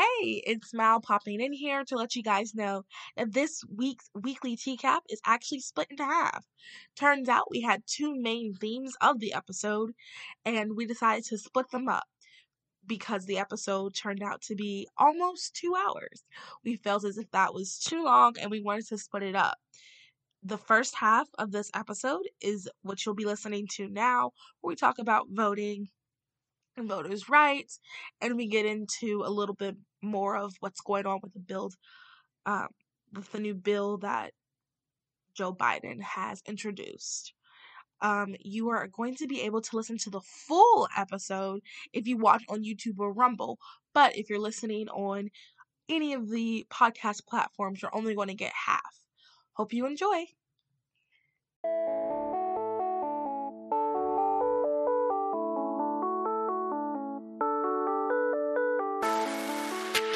Hey, it's Mal popping in here to let you guys know that this week's weekly TCAP is actually split into half. Turns out we had two main themes of the episode, and we decided to split them up because the episode turned out to be almost two hours. We felt as if that was too long and we wanted to split it up. The first half of this episode is what you'll be listening to now, where we talk about voting and voters' rights, and we get into a little bit more of what's going on with the build, um, with the new bill that Joe Biden has introduced. Um, you are going to be able to listen to the full episode if you watch on YouTube or Rumble. But if you're listening on any of the podcast platforms, you're only going to get half. Hope you enjoy.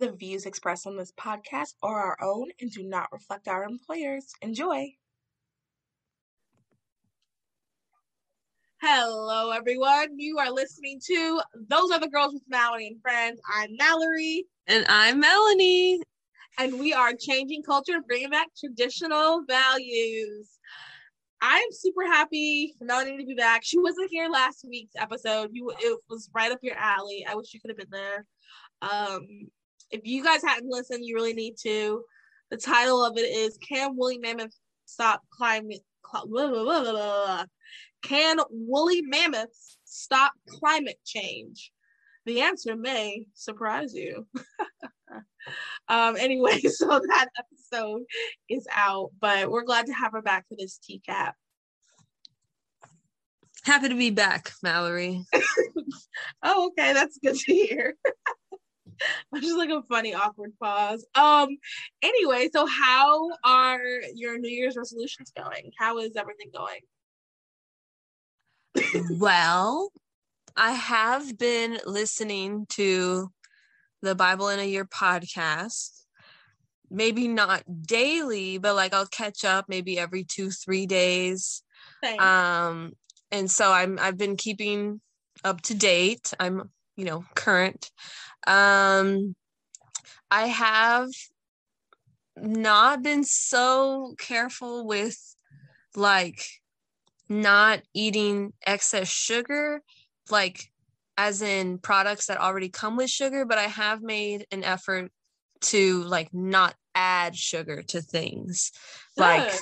The views expressed on this podcast are our own and do not reflect our employers. Enjoy. Hello, everyone. You are listening to Those Other Girls with Mallory and Friends. I'm Mallory. And I'm Melanie. And we are changing culture and bringing back traditional values. I'm super happy for Melanie to be back. She wasn't here last week's episode. You, it was right up your alley. I wish you could have been there. Um, if you guys hadn't listened, you really need to. The title of it is Can Woolly Mammoth Stop Climate Cl- blah, blah, blah, Can Woolly Mammoths Stop Climate Change? The answer may surprise you. um anyway, so that episode is out, but we're glad to have her back for this TCAP. Happy to be back, Mallory. oh, okay, that's good to hear. just like a funny awkward pause. Um anyway so how are your new year's resolutions going? How is everything going? Well i have been listening to the bible in a year podcast. Maybe not daily but like i'll catch up maybe every two three days. Thanks. um and so i'm i've been keeping up to date. I'm you know current. Um i have not been so careful with like not eating excess sugar like as in products that already come with sugar but i have made an effort to like not add sugar to things like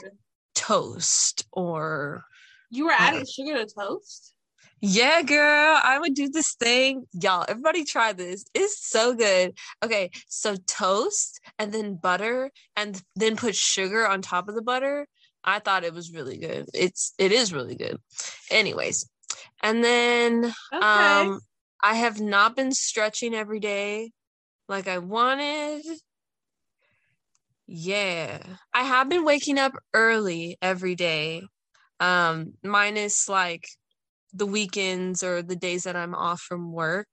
toast or you were adding sugar to toast yeah, girl, I would do this thing. Y'all, everybody try this. It's so good. Okay, so toast and then butter and then put sugar on top of the butter. I thought it was really good. It's it is really good. Anyways, and then okay um I have not been stretching every day like I wanted. Yeah. I have been waking up early every day. Um minus like the weekends or the days that I'm off from work.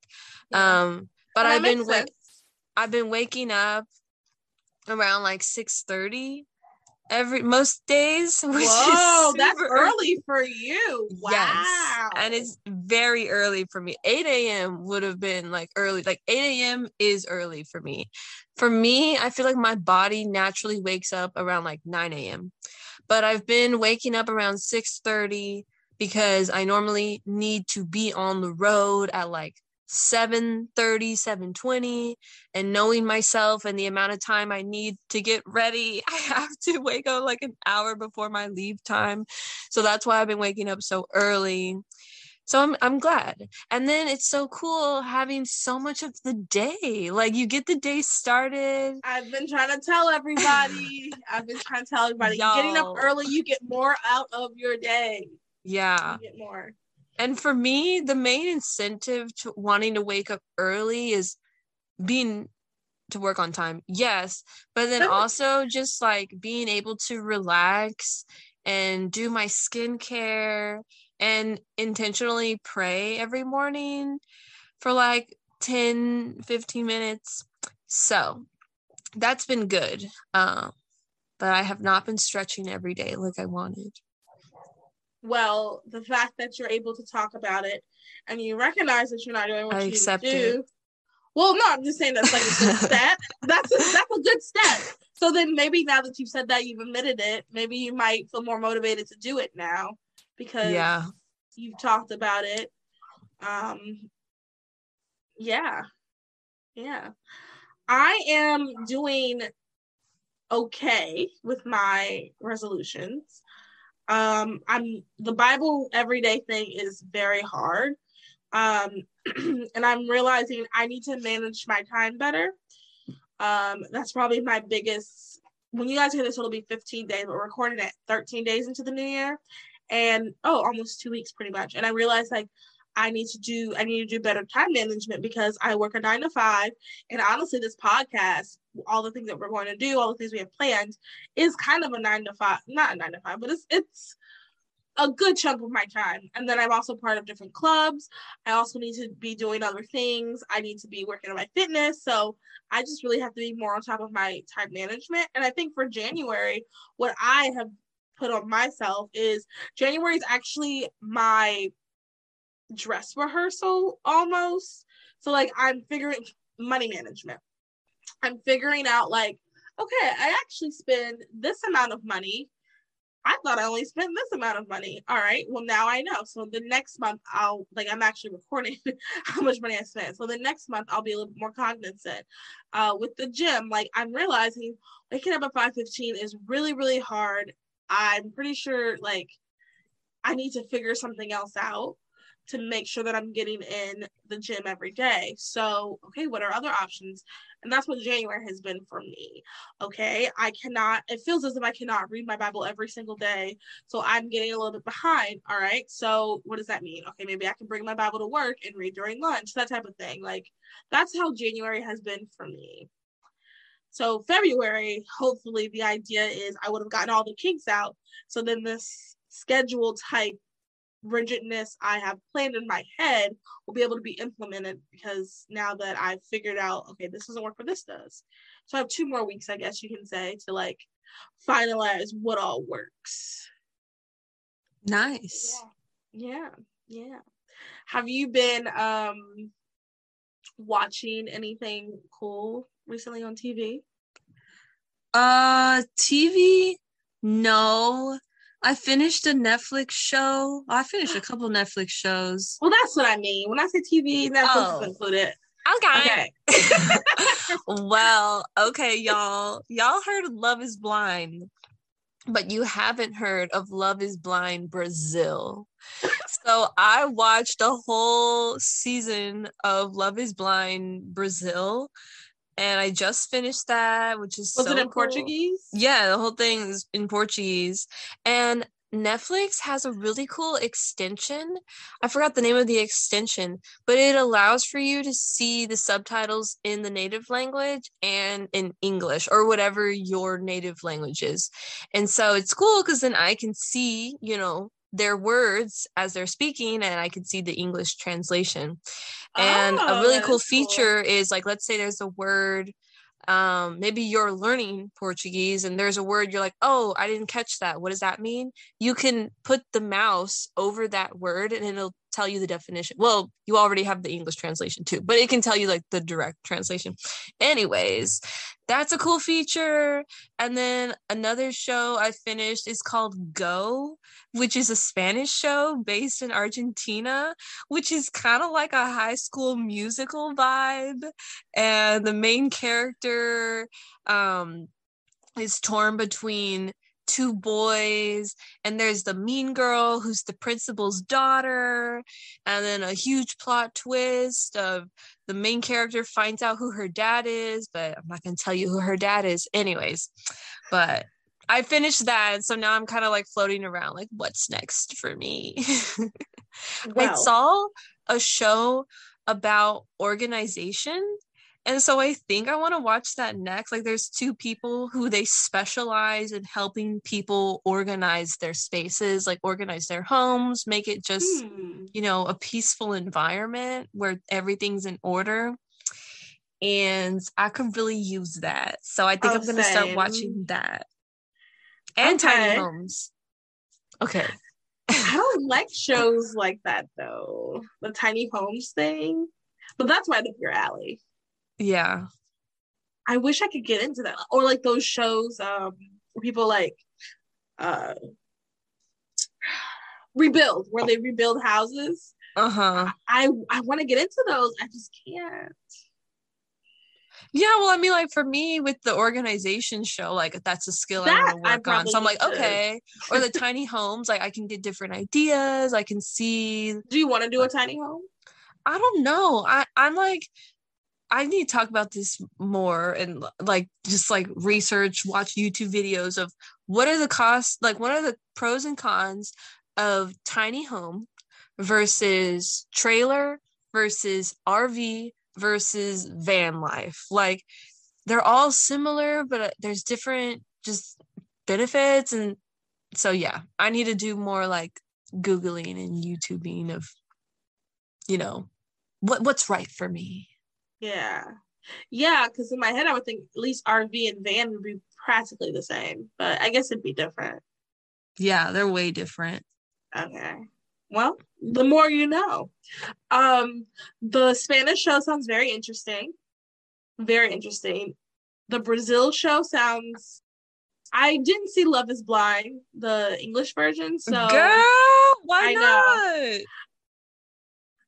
Yeah. Um, but that I've been wa- I've been waking up around like six thirty every most days. Which is whoa that's super early for you wow Yes, and it's very early for me. 8 a.m. would have been like early. Like 8 a.m. is early for me. For me, I feel like my body naturally wakes up around like 9 a.m. But I've been waking up around 6:30 because I normally need to be on the road at like 7:30, 7:20 and knowing myself and the amount of time I need to get ready, I have to wake up like an hour before my leave time. So that's why I've been waking up so early. So I'm I'm glad. And then it's so cool having so much of the day. Like you get the day started. I've been trying to tell everybody. I've been trying to tell everybody. Getting up early, you get more out of your day. Yeah. More. And for me, the main incentive to wanting to wake up early is being to work on time. Yes, but then also just like being able to relax and do my skincare and intentionally pray every morning for like 10 15 minutes. So, that's been good. Um but I have not been stretching every day like I wanted. Well, the fact that you're able to talk about it and you recognize that you're not doing what I you accept need to do. it. Well, no, I'm just saying that's like a good step. That's a, that's a good step. So then maybe now that you've said that, you've admitted it, maybe you might feel more motivated to do it now because Yeah. you've talked about it. Um, yeah, yeah. I am doing okay with my resolutions. Um, I'm the Bible everyday thing is very hard. Um, and I'm realizing I need to manage my time better. Um, that's probably my biggest. When you guys hear this, it'll be 15 days, but we're recording it 13 days into the new year, and oh, almost two weeks pretty much. And I realized like I need to do I need to do better time management because I work a nine to five, and honestly, this podcast, all the things that we're going to do, all the things we have planned, is kind of a nine to five, not a nine to five, but it's it's a good chunk of my time. And then I'm also part of different clubs. I also need to be doing other things. I need to be working on my fitness. So I just really have to be more on top of my time management. And I think for January, what I have put on myself is January is actually my dress rehearsal almost. So like I'm figuring money management. I'm figuring out like, okay, I actually spend this amount of money I thought I only spent this amount of money. All right. Well, now I know. So the next month, I'll like I'm actually recording how much money I spent. So the next month, I'll be a little more cognizant. Uh, with the gym, like I'm realizing waking up at 5:15 is really really hard. I'm pretty sure like I need to figure something else out to make sure that I'm getting in the gym every day. So, okay, what are other options? And that's what January has been for me. Okay, I cannot, it feels as if I cannot read my Bible every single day. So I'm getting a little bit behind. All right, so what does that mean? Okay, maybe I can bring my Bible to work and read during lunch, that type of thing. Like, that's how January has been for me. So, February, hopefully, the idea is I would have gotten all the kinks out. So then this schedule type rigidness I have planned in my head will be able to be implemented because now that I've figured out, okay, this doesn't work, but this does. So I have two more weeks, I guess you can say, to like finalize what all works. Nice. Yeah, yeah. yeah. Have you been um watching anything cool recently on TV? Uh, TV? No. I finished a Netflix show. Oh, I finished a couple Netflix shows. Well, that's what I mean. When I say TV, Netflix Oh. is included. Okay. Okay. well, okay, y'all. Y'all heard of Love is Blind, but you haven't heard of Love is Blind Brazil. So I watched a whole season of Love is Blind Brazil, and I just finished that, which is Was so it in cool. Portuguese? Yeah, the whole thing is in Portuguese. And Netflix has a really cool extension. I forgot the name of the extension, but it allows for you to see the subtitles in the native language and in English or whatever your native language is. And so it's cool because then I can see, you know, their words as they're speaking and I can see the English translation. And Oh, a really cool is cool. feature is like, let's say there's a word um maybe you're learning portuguese and there's a word you're like oh i didn't catch that what does that mean you can put the mouse over that word and it'll tell you the definition. Well you already have the english translation too but it can tell you like the direct translation. Anyways that's a cool feature. And then another show i finished is called go which is a spanish show based in argentina which is kind of like a high school musical vibe. And the main character um is torn between two boys and there's the mean girl who's the principal's daughter and then a huge plot twist of the main character finds out who her dad is but i'm not going to tell you who her dad is anyways but I finished that, so now I'm kind of like floating around, like what's next for me. I Well, saw a show about organization, and so I think I want to watch that next. Like, there's two people who they specialize in helping people organize their spaces, like organize their homes, make it just hmm, you know, a peaceful environment where everything's in order. And I could really use that. So I think Oh, I'm going to start watching that. And Tiny Homes. Okay. I don't like shows like that though. The tiny homes thing, but that's right up your alley. Yeah. I wish I could get into that, or like those shows um where people like uh rebuild, where they rebuild houses. Uh huh. I I want to get into those. I just can't. Yeah. Well, I mean, like for me with the organization show, like that's a skill I want to work on. So I'm like, okay. Or the tiny homes, like I can get different ideas. I can see Do you want to do a tiny home? I don't know. I I'm like I need to talk about this more and like just like research, watch YouTube videos of what are the costs, like what are the pros and cons of tiny home versus trailer versus RV versus van life. Like they're all similar, but uh, there's different just benefits and so yeah, I need to do more like googling and YouTubing of you know what what's right for me. Yeah, yeah. Because in my head, I would think at least RV and van would be practically the same, but I guess it'd be different. Yeah, they're way different. Okay. Well, the more you know. Um, the Spanish show sounds very interesting. Very interesting. The Brazil show sounds. I didn't see Love Is Blind, the English version, so Girl, why I know. not?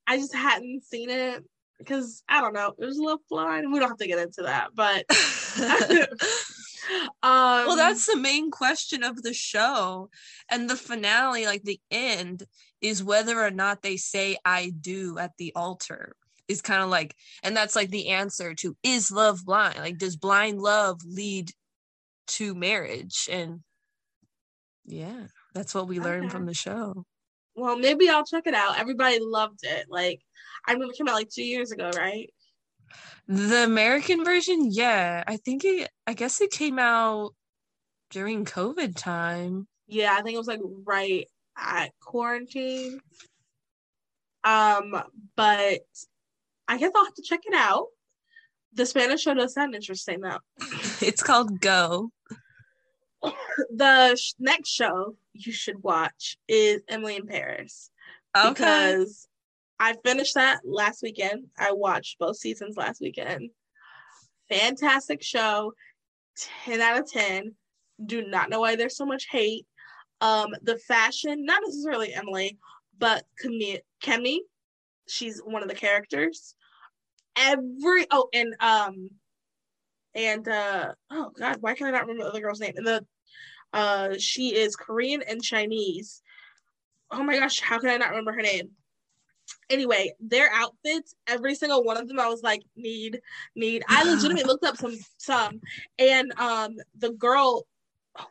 I just hadn't seen it because I don't know. It was Love Blind. We don't have to get into that, but um, well, that's the main question of the show. And the finale, like the end, is whether or not they say I do at the altar. Is kind of like, and that's like the answer to is love blind? Like, does blind love lead to marriage? And yeah, that's what we learned Okay. from the show. well, maybe I'll check it out. Everybody loved it. Like I remember it came out like two years ago, right? The American version, yeah, I think it, I guess it came out during COVID time. Yeah, I think it was like right at quarantine. Um, but I guess I'll have to check it out. The Spanish show does sound interesting though. It's called Go. The sh- next show you should watch is Emily in Paris Okay. because I finished that last weekend. I watched both seasons last weekend. Fantastic show. 10 out of 10. Do not know why there's so much hate. Um, the fashion, not necessarily Emily, but Kemi, Kemi, she's one of the characters. Every oh, and um, and uh, oh god, why can I not remember the other girl's name? And the uh, she is Korean and Chinese. Oh my gosh, how can I not remember her name? Anyway, their outfits, every single one of them, I was like, need, need. I legitimately looked up some, some, and um, the girl,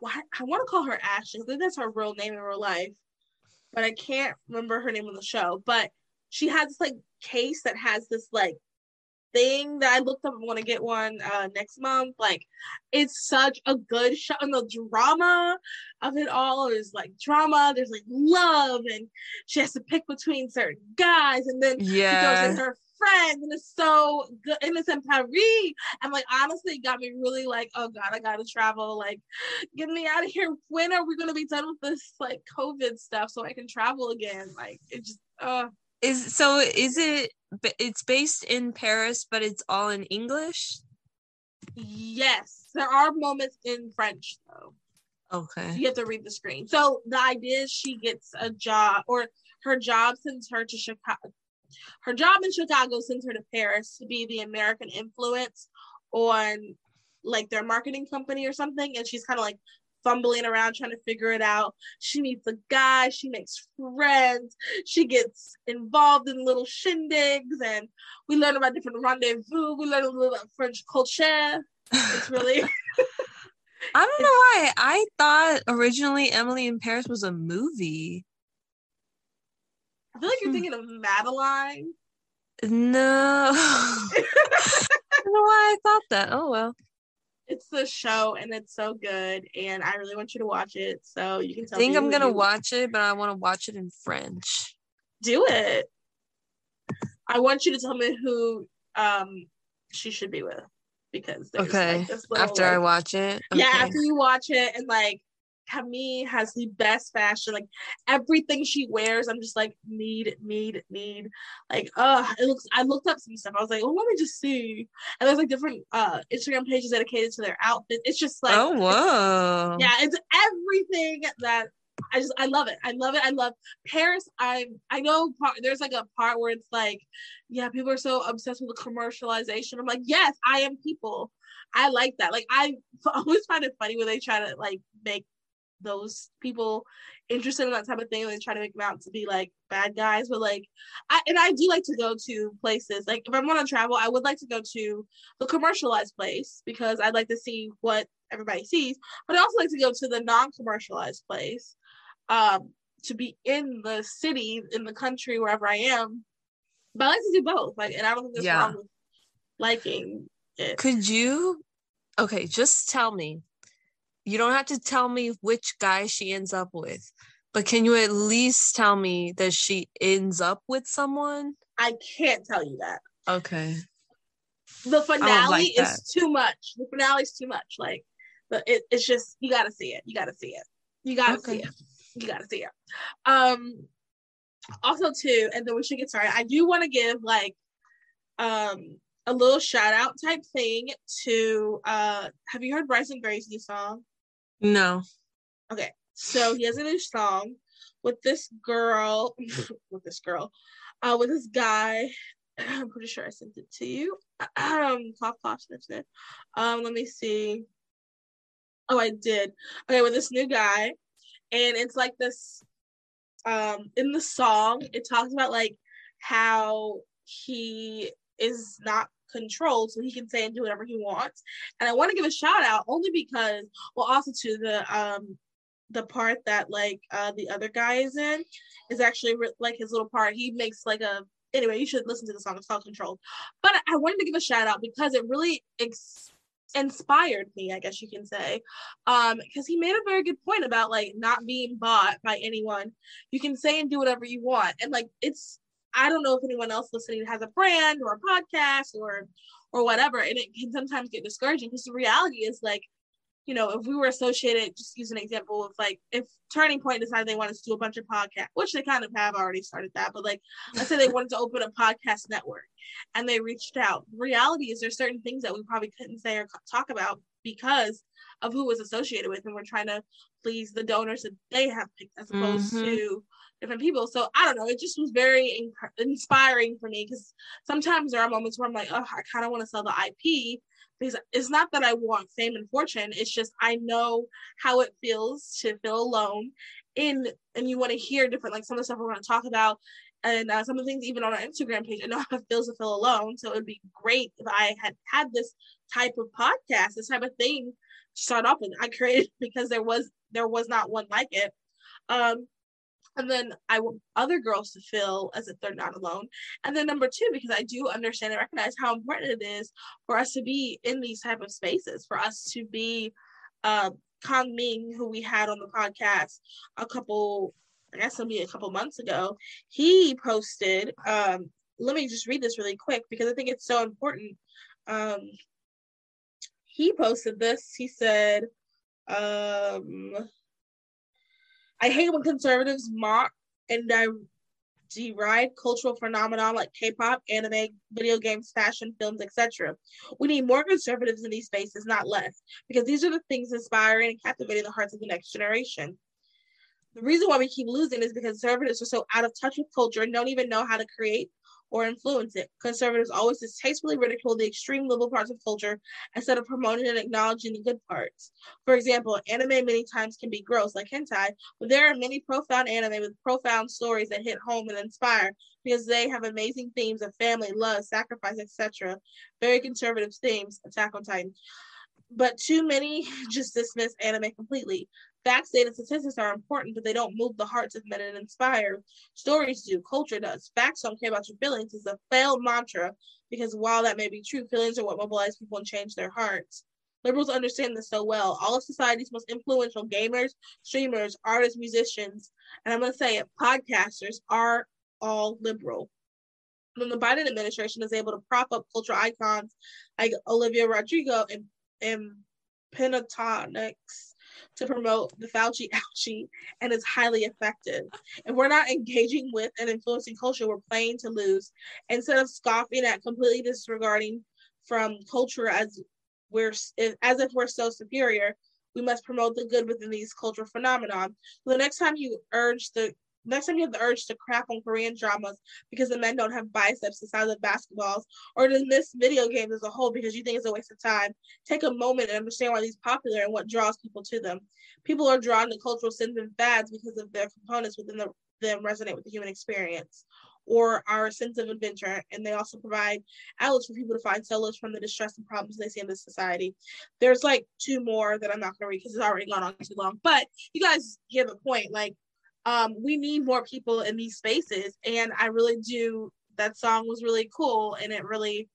why I want to call her Ashley. I think that's her real name in real life, but I can't remember her name on the show. But she has this like case that has this like thing that I looked up want to get one uh next month. Like it's such a good show and the drama of it all is like drama. There's like love and she has to pick between certain guys and then she goes Yeah. with her friends and it's so good and it's in Paris. And like honestly it got me really like, oh god, I gotta travel. Like get me out of here. When are we gonna be done with this like COVID stuff so I can travel again? Like it just uh Is so is it it's based in Paris but it's all in English? yes. There are moments in French though. Okay. you have to read the screen. So the idea is she gets a job, or her job sends her to Chicago. Her job in Chicago sends her to Paris to be the American influence on like their marketing company or something. And she's kind of like fumbling around trying to figure it out. She meets a guy, she makes friends, she gets involved in little shindigs, and we learn about different rendezvous. We learn a little about French culture. It's really I don't know why. I thought originally Emily in Paris was a movie. I feel like you're Hmm. thinking of Madeline. No. I don't know why I thought that. Oh well. It's the show and it's so good, and I really want you to watch it. So you can I tell. think me I'm gonna watch it, but I want to watch it in French. do it. I want you to tell me who um she should be with because Okay. like this little, After I watch it. yeah after you watch it and like Camille has the best fashion. Like everything she wears I'm just like need need need. Like uh it looks I looked up some stuff. I was like oh let me just see. And there's like different uh Instagram pages dedicated to their outfits. It's just like oh whoa. yeah it's everything that i just i love it. I love it. I love paris. I i know part, there's like a part where it's like yeah people are so obsessed with the commercialization. I'm like yes i am people. I like that. Like i always find it funny when they try to like make those people interested in that type of thing and they try to make them out to be like bad guys but like i and i do like to go to places like if i'm on to travel i would like to go to the commercialized place because i'd like to see what everybody sees but I also like to go to the non-commercialized place, um, to be in the city, in the country, wherever I am. But I like to do both. Like, and I don't think there's Yeah. wrong with liking it. Could you okay, just tell me. You don't have to tell me which guy she ends up with, but can you at least tell me that she ends up with someone? I can't tell you that. Okay. The finale like is that. too much. The finale is too much. Like, the, it, it's just you got to see it. You got to see it. You got to see it. You got to see it. Um, also too, and then we should get started. I do want to give like, um, a little shout out type thing to uh have you heard Bryson Gray's new song? No. Okay, so he has a new song with this girl, with this girl, uh, with this guy. I'm pretty sure I sent it to you. Um, cough, cough, sniff, sniff. Um, let me see. Oh, I did. Okay, with this new guy, and it's like this. Um, in the song, it talks about like how he is not controlled, so he can say and do whatever he wants. And I want to give a shout out only because, well, also to the um the part that like uh the other guy is in is actually like his little part. He makes like a anyway. You should listen to the song. It's called Control. But I wanted to give a shout out because it really ex- inspired me. I guess you can say, um, because he made a very good point about like not being bought by anyone. You can say and do whatever you want, and like it's. I don't know if anyone else listening has a brand or a podcast or or whatever, and it can sometimes get discouraging because the reality is like you know, if we were associated, just use an example of like if Turning Point decided they wanted to do a bunch of podcasts, which they kind of have already started that, but like let's say they wanted to open a podcast network and they reached out. The reality is there's certain things that we probably couldn't say or talk about because of who was associated with, and we're trying to please the donors that they have picked as opposed Mhm. to different people. So I don't know. It just was very in- inspiring for me because sometimes there are moments where I'm like, oh, I kind of want to sell the IP because it's not that I want fame and fortune. It's just I know how it feels to feel alone. In and you want to hear different, like some of the stuff we're going to talk about, and uh, some of the things even on our Instagram page. I know how it feels to feel alone. So it would be great if I had had this type of podcast, this type of thing start off And I created because there was there was not one like it. Um, and then I want other girls to feel as if they're not alone. And then number two, because I do understand and recognize how important it is for us to be in these type of spaces, for us to be uh, Kong Ming, who we had on the podcast a couple, I guess it'll be a couple months ago. He posted. Um, let me just read this really quick because I think it's so important. Um, he posted this. He said, um, I hate when conservatives mock and deride cultural phenomena like K-pop, anime, video games, fashion, films, etc. We need more conservatives in these spaces, not less, because these are the things inspiring and captivating the hearts of the next generation. The reason why we keep losing is because conservatives are so out of touch with culture and don't even know how to create or influence it. Conservatives always distastefully ridicule the extreme liberal parts of culture instead of promoting and acknowledging the good parts. For example, anime many times can be gross, like hentai, but there are many profound anime with profound stories that hit home and inspire because they have amazing themes of family, love, sacrifice, etc. Very conservative themes. Attack on Titan. but too many just dismiss anime completely. Facts, data, statistics are important, but they don't move the hearts of men and inspire. Stories do, culture does. Facts don't care about your feelings is a failed mantra because while that may be true, feelings are what mobilize people and change their hearts. Liberals understand this so well. All of society's most influential gamers, streamers, artists, musicians, and I'm going to say it, podcasters are all liberal. When the Biden administration is able to prop up cultural icons like Olivia Rodrigo and, and Pentatonix to promote the Fauci ouchie and is highly effective. If we're not engaging with and influencing culture, we're playing to lose. Instead of scoffing at completely disregarding from culture as we're as if we're so superior, we must promote the good within these cultural phenomena. So the next time you urge the next time you have the urge to crap on Korean dramas because the men don't have biceps the size of basketballs, or to miss video games as a whole because you think it's a waste of time, take a moment and understand why these are popular and what draws people to them. People are drawn to cultural sins and fads because of their components within the, them resonate with the human experience or our sense of adventure. And they also provide outlets for people to find solace from the distress and problems they see in this society. There's like two more that I'm not going to read because it's already gone on too long. But you guys get the point. Like, um, we need more people in these spaces. And I really do. That song was really cool. And it really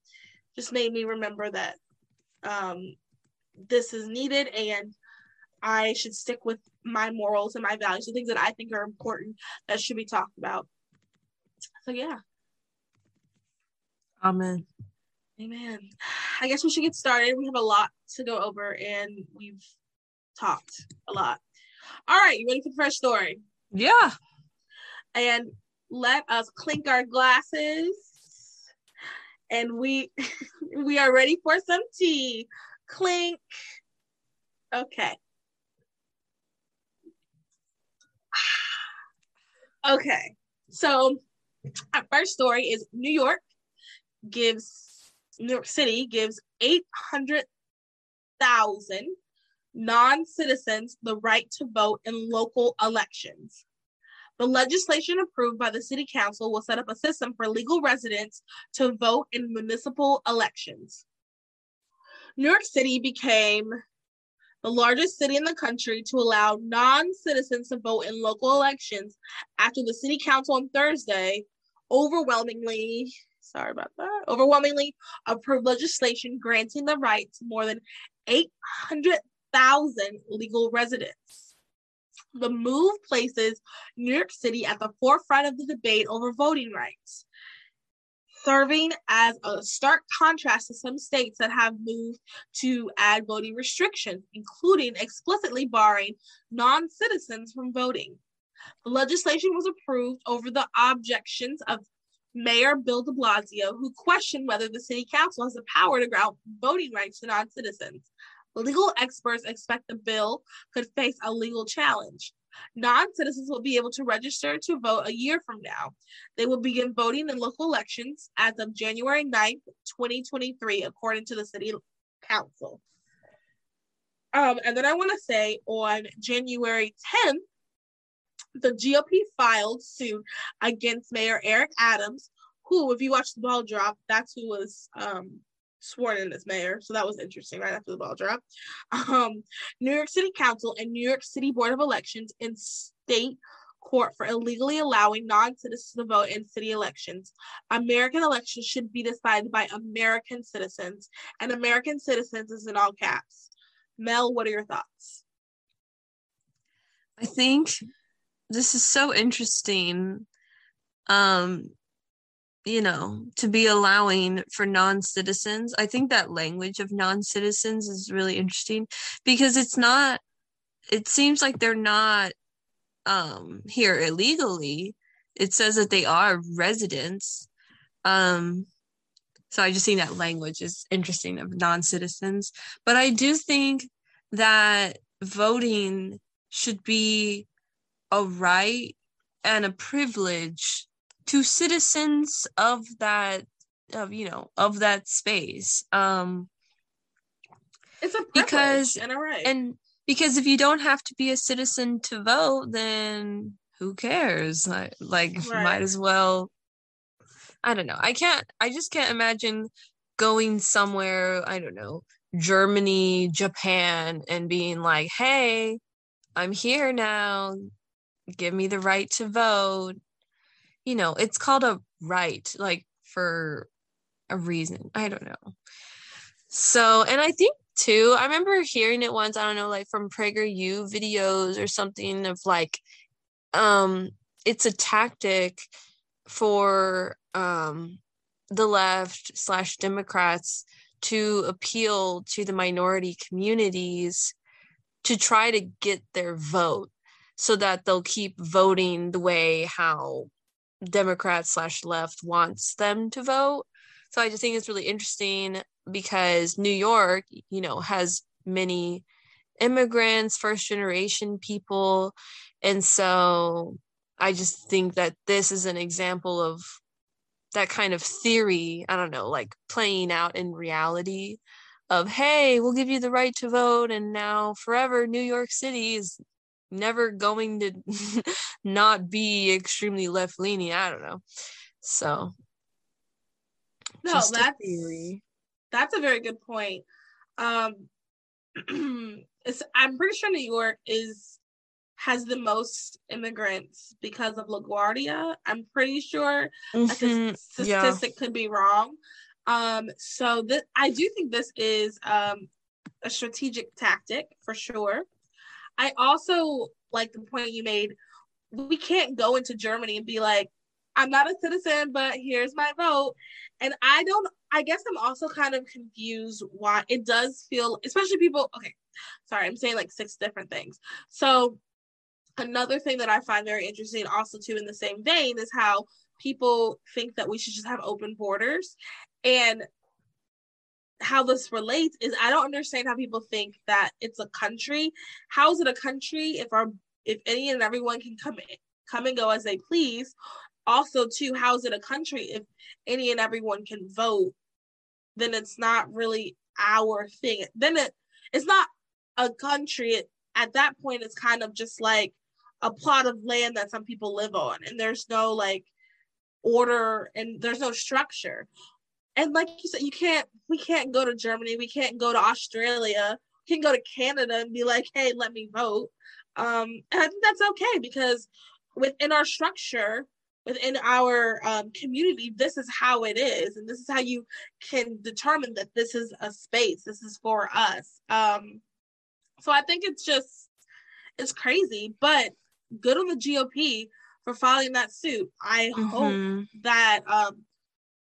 just made me remember that um, this is needed. And I should stick with my morals and my values, the things that I think are important that should be talked about. So yeah. Amen. Amen. I guess we should get started. We have a lot to go over and we've talked a lot. All right, you ready for the first story? Yeah. And let us clink our glasses. And we we are ready for some tea. Clink. Okay. Okay. So our first story is New York gives New York City gives 800,000 non-citizens the right to vote in local elections. The legislation approved by the City Council will set up a system for legal residents to vote in municipal elections. New York City became the largest city in the country to allow non citizens to vote in local elections after the City Council on Thursday overwhelmingly sorry about that overwhelmingly approved legislation granting the right to more than 800,000 legal residents. The move places New York City at the forefront of the debate over voting rights, serving as a stark contrast to some states that have moved to add voting restrictions, including explicitly barring non citizens from voting. The legislation was approved over the objections of Mayor Bill de Blasio, who questioned whether the city council has the power to grant voting rights to non citizens. Legal experts expect the bill could face a legal challenge. Non citizens will be able to register to vote a year from now. They will begin voting in local elections as of January 9th, 2023, according to the city council. Um, and then I want to say on January 10th, the GOP filed suit against Mayor Eric Adams, who, if you watch the ball drop, that's who was um, sworn in as mayor. So that was interesting right after the ball drop. Um, New York City Council and New York City Board of Elections in state court for illegally allowing non-citizens to vote in city elections. American elections should be decided by American citizens, and American citizens is in all caps. Mel, what are your thoughts? I think this is so interesting um you know to be allowing for non-citizens. I think that language of non-citizens is really interesting because it's not it seems like they're not um here illegally. It says that they are residents. Um so i just think that language is interesting of non-citizens. But i do think that voting should be a right and a privilege to citizens of that of you know of that space um it's a because and a right and because if you don't have to be a citizen to vote then who cares like, like right. might as well i don't know i can't i just can't imagine going somewhere i don't know Germany, Japan, and being like, hey, I'm here now. Give me the right to vote. You know, it's called a right, like for a reason. I don't know. So, and I think too, I remember hearing it once, I don't know, like from PragerU videos or something of like, um, it's a tactic for um the left slash Democrats to appeal to the minority communities to try to get their vote so that they'll keep voting the way how Democrats slash left wants them to vote. So I just think it's really interesting because New York, you know, has many immigrants, first generation people. And so I just think that this is an example of that kind of theory, I don't know, like playing out in reality of, hey, we'll give you the right to vote. And now forever, New York City is never going to not be extremely left leaning. I don't know. So, no, that's theory. That's a very good point. Um, it's, I'm pretty sure New York is has the most immigrants because of LaGuardia. I'm pretty sure mm-hmm. statistic yeah. could be wrong. Um, so that I do think this is um, a strategic tactic for sure. I also like the point you made. We can't go into Germany and be like, I'm not a citizen, but here's my vote. And I don't, I guess I'm also kind of confused why it does feel, especially people, okay, sorry, I'm saying like six different things. So another thing that I find very interesting, also too, in the same vein, is how people think that we should just have open borders, and how this relates is I don't understand how people think that it's a country. How is it a country if our if any and everyone can come in, come and go as they please? Also, too, how is it a country if any and everyone can vote? Then it's not really our thing. Then it it's not a country. It, at that point, it's kind of just like a plot of land that some people live on and there's no like order and there's no structure and like you said you can't we can't go to germany we can't go to australia we can go to canada and be like hey let me vote um and i think that's okay because within our structure within our um, community this is how it is and this is how you can determine that this is a space this is for us um so i think it's just it's crazy but good on the GOP for filing that suit. I mm-hmm. hope that um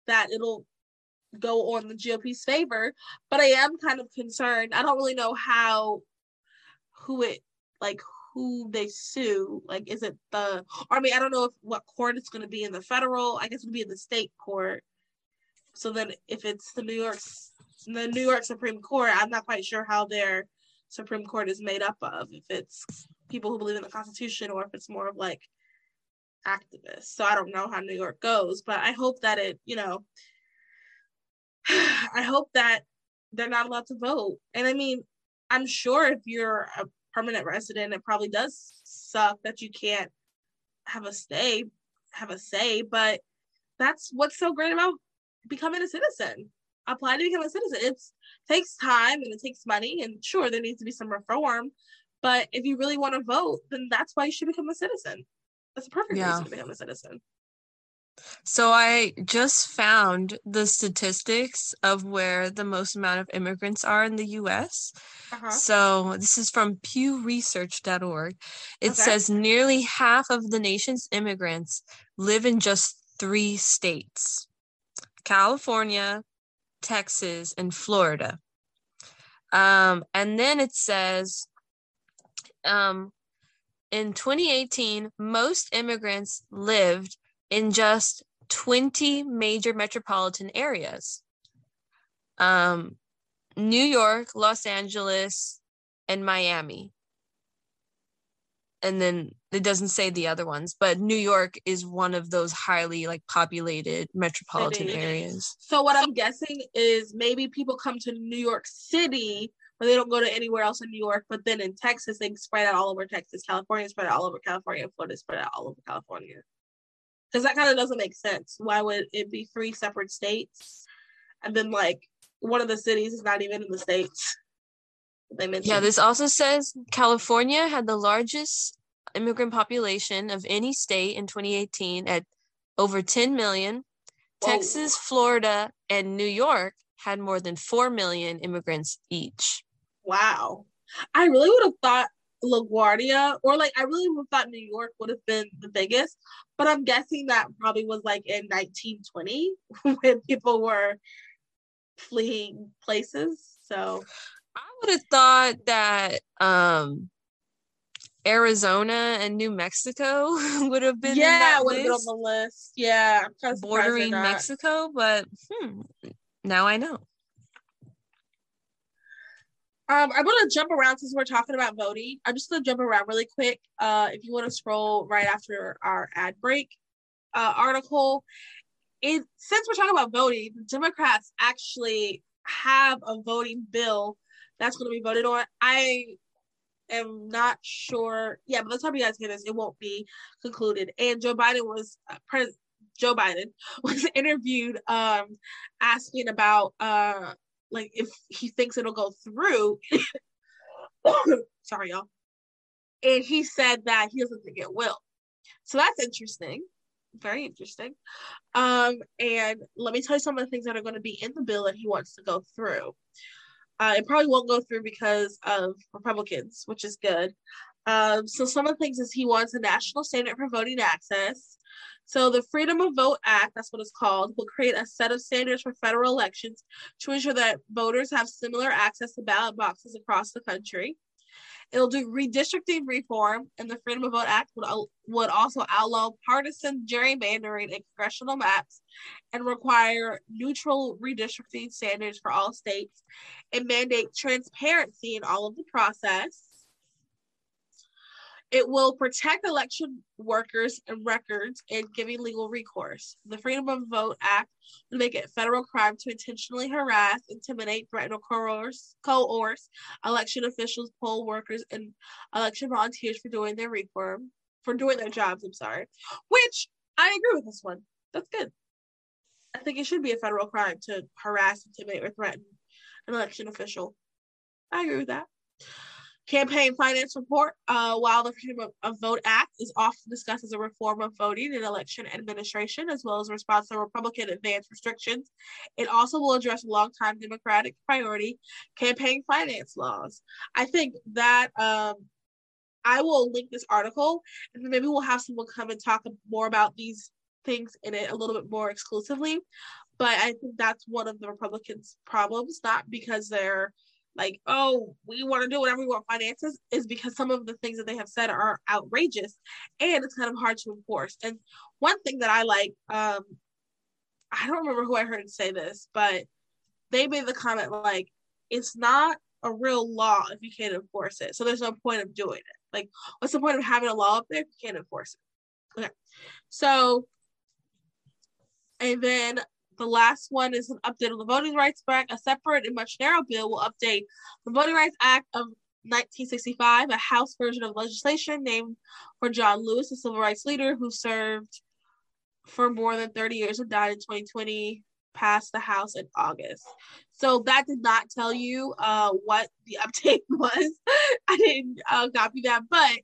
that it'll go on the GOP's favor, but I am kind of concerned. I don't really know how who it like who they sue. Like is it the or I mean I don't know if what court it's gonna be in the federal, I guess it'll be in the state court. So then if it's the New York, the New York Supreme Court, I'm not quite sure how their Supreme Court is made up of. If it's people who believe in the Constitution or if it's more of like activists. So I don't know how New York goes, but I hope that it, you know, I hope that they're not allowed to vote. And I mean, I'm sure if you're a permanent resident, it probably does suck that you can't have a stay, have a say, but that's what's so great about becoming a citizen. Apply to become a citizen. It takes time and it takes money, and sure, there needs to be some reform, but if you really want to vote, then that's why you should become a citizen. That's a perfect yeah. reason to become a citizen. So I just found the statistics of where the most amount of immigrants are in the US. Uh-huh. So this is from pewresearch.org. It okay. says nearly half of the nation's immigrants live in just 3 states. California, Texas, and Florida. Um, and then it says um, in 2018, most immigrants lived in just 20 major metropolitan areas um, New York, Los Angeles, and Miami. And then it doesn't say the other ones, but New York is one of those highly like populated metropolitan areas. So what I'm guessing is maybe people come to New York City but they don't go to anywhere else in New York. But then in Texas, they spread out all over Texas. California spread out all over California. Florida spread out all over California. Because that kind of doesn't make sense. Why would it be three separate states? And then like one of the cities is not even in the states. They mentioned. Yeah, this also says California had the largest immigrant population of any state in 2018 at over 10 million. Whoa. Texas, Florida, and New York had more than 4 million immigrants each. Wow. I really would have thought LaGuardia or like I really would have thought New York would have been the biggest, but I'm guessing that probably was like in 1920 when people were fleeing places. So I would have thought that um Arizona and New Mexico would have been yeah, that would have been on the list. Yeah, I'm kind of surprised bordering. Mexico, but hmm, now I know. Um, I'm gonna jump around since we're talking about voting. I'm just gonna jump around really quick. Uh, if you want to scroll right after our ad break uh, article, it since we're talking about voting, the Democrats actually have a voting bill that's gonna be voted on. I am not sure. Yeah, but the time you guys hear this, it won't be concluded. And Joe Biden was uh, pres- Joe Biden was interviewed um asking about uh like if he thinks it'll go through. Sorry, y'all. And he said that he doesn't think it will. So that's interesting. Very interesting. Um, and let me tell you some of the things that are going to be in the bill that he wants to go through. Uh, it probably won't go through because of Republicans, which is good. Um, so some of the things is he wants a national standard for voting access. So the Freedom of Vote Act, that's what it's called, will create a set of standards for federal elections to ensure that voters have similar access to ballot boxes across the country. It'll do redistricting reform, and the Freedom of Vote Act would, would also outlaw partisan gerrymandering in congressional maps and require neutral redistricting standards for all states and mandate transparency in all of the process. It will protect election workers and records and giving legal recourse. The Freedom of Vote Act would make it federal crime to intentionally harass, intimidate, threaten, or coerce, coerce election officials, poll workers, and election volunteers for doing their reform, for doing their jobs. I'm sorry. Which I agree with this one. That's good. I think it should be a federal crime to harass, intimidate, or threaten an election official. I agree with that. Campaign finance report. Uh, while the Freedom of, of Vote Act is often discussed as a reform of voting and election administration, as well as response to Republican advance restrictions, it also will address longtime Democratic priority campaign finance laws. I think that um, I will link this article, and maybe we'll have someone come and talk more about these things in it a little bit more exclusively. But I think that's one of the Republicans' problems, not because they're like, oh, we want to do whatever we want finances, is because some of the things that they have said are outrageous and it's kind of hard to enforce. And one thing that I like, um, I don't remember who I heard say this, but they made the comment like, it's not a real law if you can't enforce it. So there's no point of doing it. Like, what's the point of having a law up there if you can't enforce it? Okay. So, and then the last one is an update on the Voting Rights Act. A separate and much narrow bill will update the Voting Rights Act of 1965, a House version of legislation named for John Lewis, a civil rights leader who served for more than 30 years and died in 2020, passed the House in August. So that did not tell you uh, what the update was. I didn't uh, copy that, but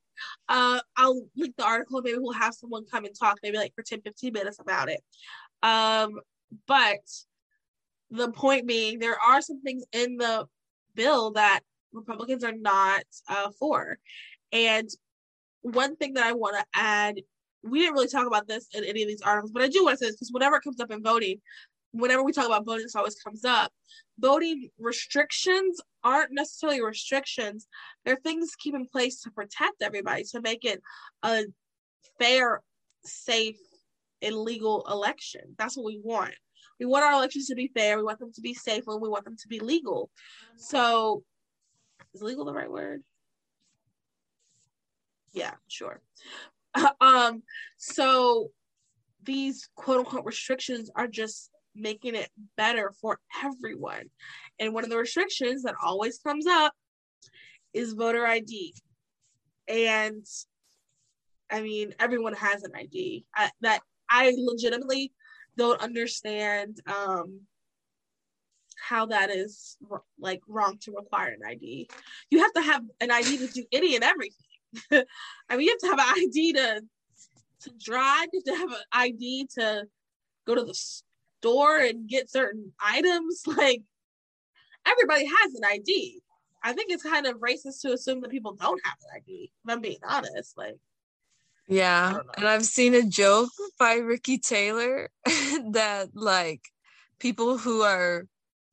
uh, I'll link the article. Maybe we'll have someone come and talk, maybe like for 10, 15 minutes about it. Um, but the point being, there are some things in the bill that Republicans are not uh, for. And one thing that I want to add, we didn't really talk about this in any of these articles, but I do want to say this because whenever it comes up in voting, whenever we talk about voting, this always comes up. Voting restrictions aren't necessarily restrictions, they're things keep in place to protect everybody, to make it a fair, safe, and legal election. That's what we want. We want our elections to be fair, we want them to be safe, and we want them to be legal. So, is legal the right word? Yeah, sure. um, so these quote unquote restrictions are just making it better for everyone. And one of the restrictions that always comes up is voter ID. And I mean, everyone has an ID. That I legitimately don't understand um, how that is like wrong to require an ID. You have to have an ID to do any and everything. I mean, you have to have an ID to to drive. You have to have an ID to go to the store and get certain items. Like everybody has an ID. I think it's kind of racist to assume that people don't have an ID. If I'm being honest, like. Yeah, and I've seen a joke by Ricky Taylor that like people who are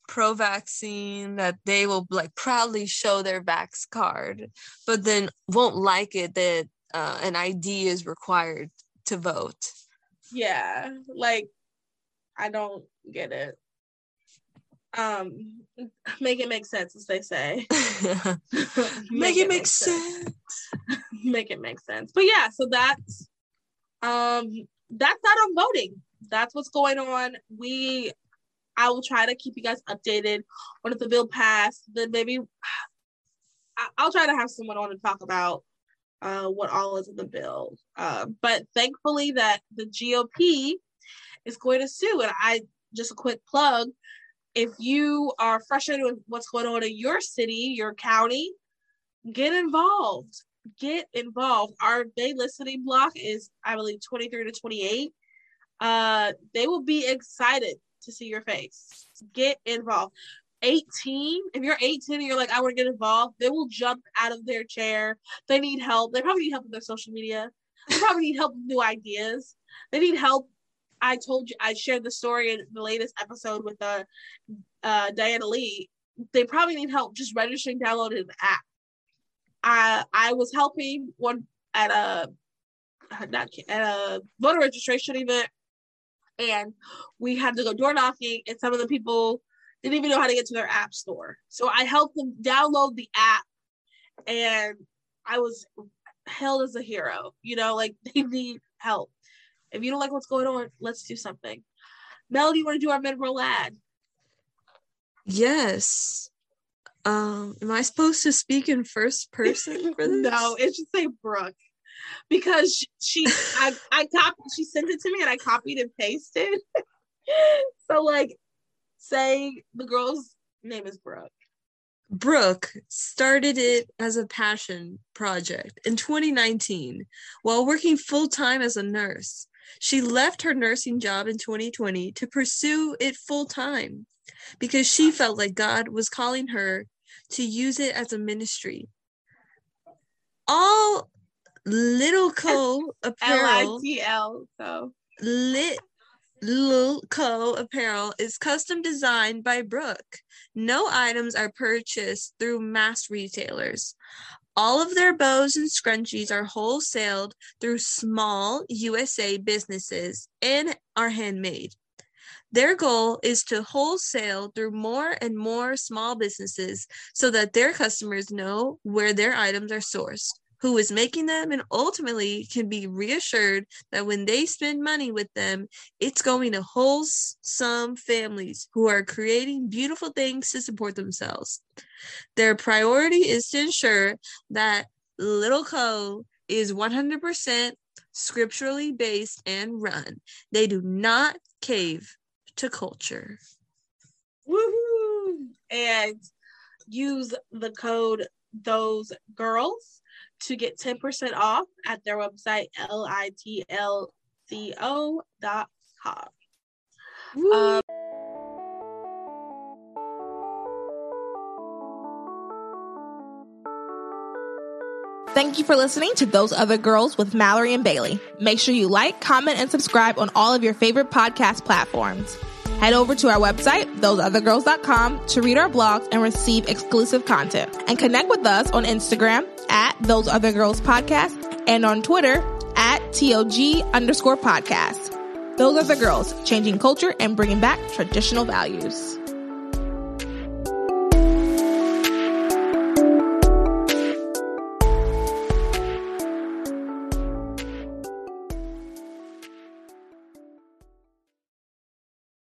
pro-vaccine that they will like proudly show their vax card, but then won't like it that uh, an ID is required to vote. Yeah, like I don't get it. Um, make it make sense, as they say. make, make, it, make sense. sense. make it make sense. But yeah, so that's um that's not on voting. That's what's going on. We I will try to keep you guys updated on if the bill passed. Then maybe I'll try to have someone on to talk about uh, what all is in the bill. Uh, but thankfully, that the GOP is going to sue. And I just a quick plug: if you are frustrated with what's going on in your city, your county, get involved. Get involved. Our day listening block is, I believe, 23 to 28. Uh, they will be excited to see your face. Get involved. 18, if you're 18 and you're like, I want to get involved, they will jump out of their chair. They need help. They probably need help with their social media. They probably need help with new ideas. They need help. I told you, I shared the story in the latest episode with uh, uh, Diana Lee. They probably need help just registering, downloading the app. I I was helping one at a not at a voter registration event and we had to go door knocking and some of the people didn't even know how to get to their app store so i helped them download the app and i was held as a hero you know like they need help if you don't like what's going on let's do something Mel, do you want to do our mid-roll ad yes um am i supposed to speak in first person for this no it should say brooke because she I I copied she sent it to me and I copied and pasted. so like say the girl's name is Brooke. Brooke started it as a passion project in 2019 while working full time as a nurse. She left her nursing job in 2020 to pursue it full time because she felt like God was calling her to use it as a ministry. All Little Co apparel. L-I-T-L, so. Lit Little Co apparel is custom designed by Brooke. No items are purchased through mass retailers. All of their bows and scrunchies are wholesaled through small USA businesses and are handmade. Their goal is to wholesale through more and more small businesses so that their customers know where their items are sourced who is making them and ultimately can be reassured that when they spend money with them, it's going to wholesome families who are creating beautiful things to support themselves. Their priority is to ensure that Litl Co is 100% scripturally based and run. They do not cave to culture. Woohoo! And use the code those girls to get 10% off at their website, litlco.com. Um, Thank you for listening to Those Other Girls with Mallory and Bailey. Make sure you like, comment, and subscribe on all of your favorite podcast platforms. Head over to our website, thoseothergirls.com, to read our blogs and receive exclusive content. And connect with us on Instagram at Those Other Girls Podcast and on Twitter at TOG underscore podcast. Those Other Girls, changing culture and bringing back traditional values.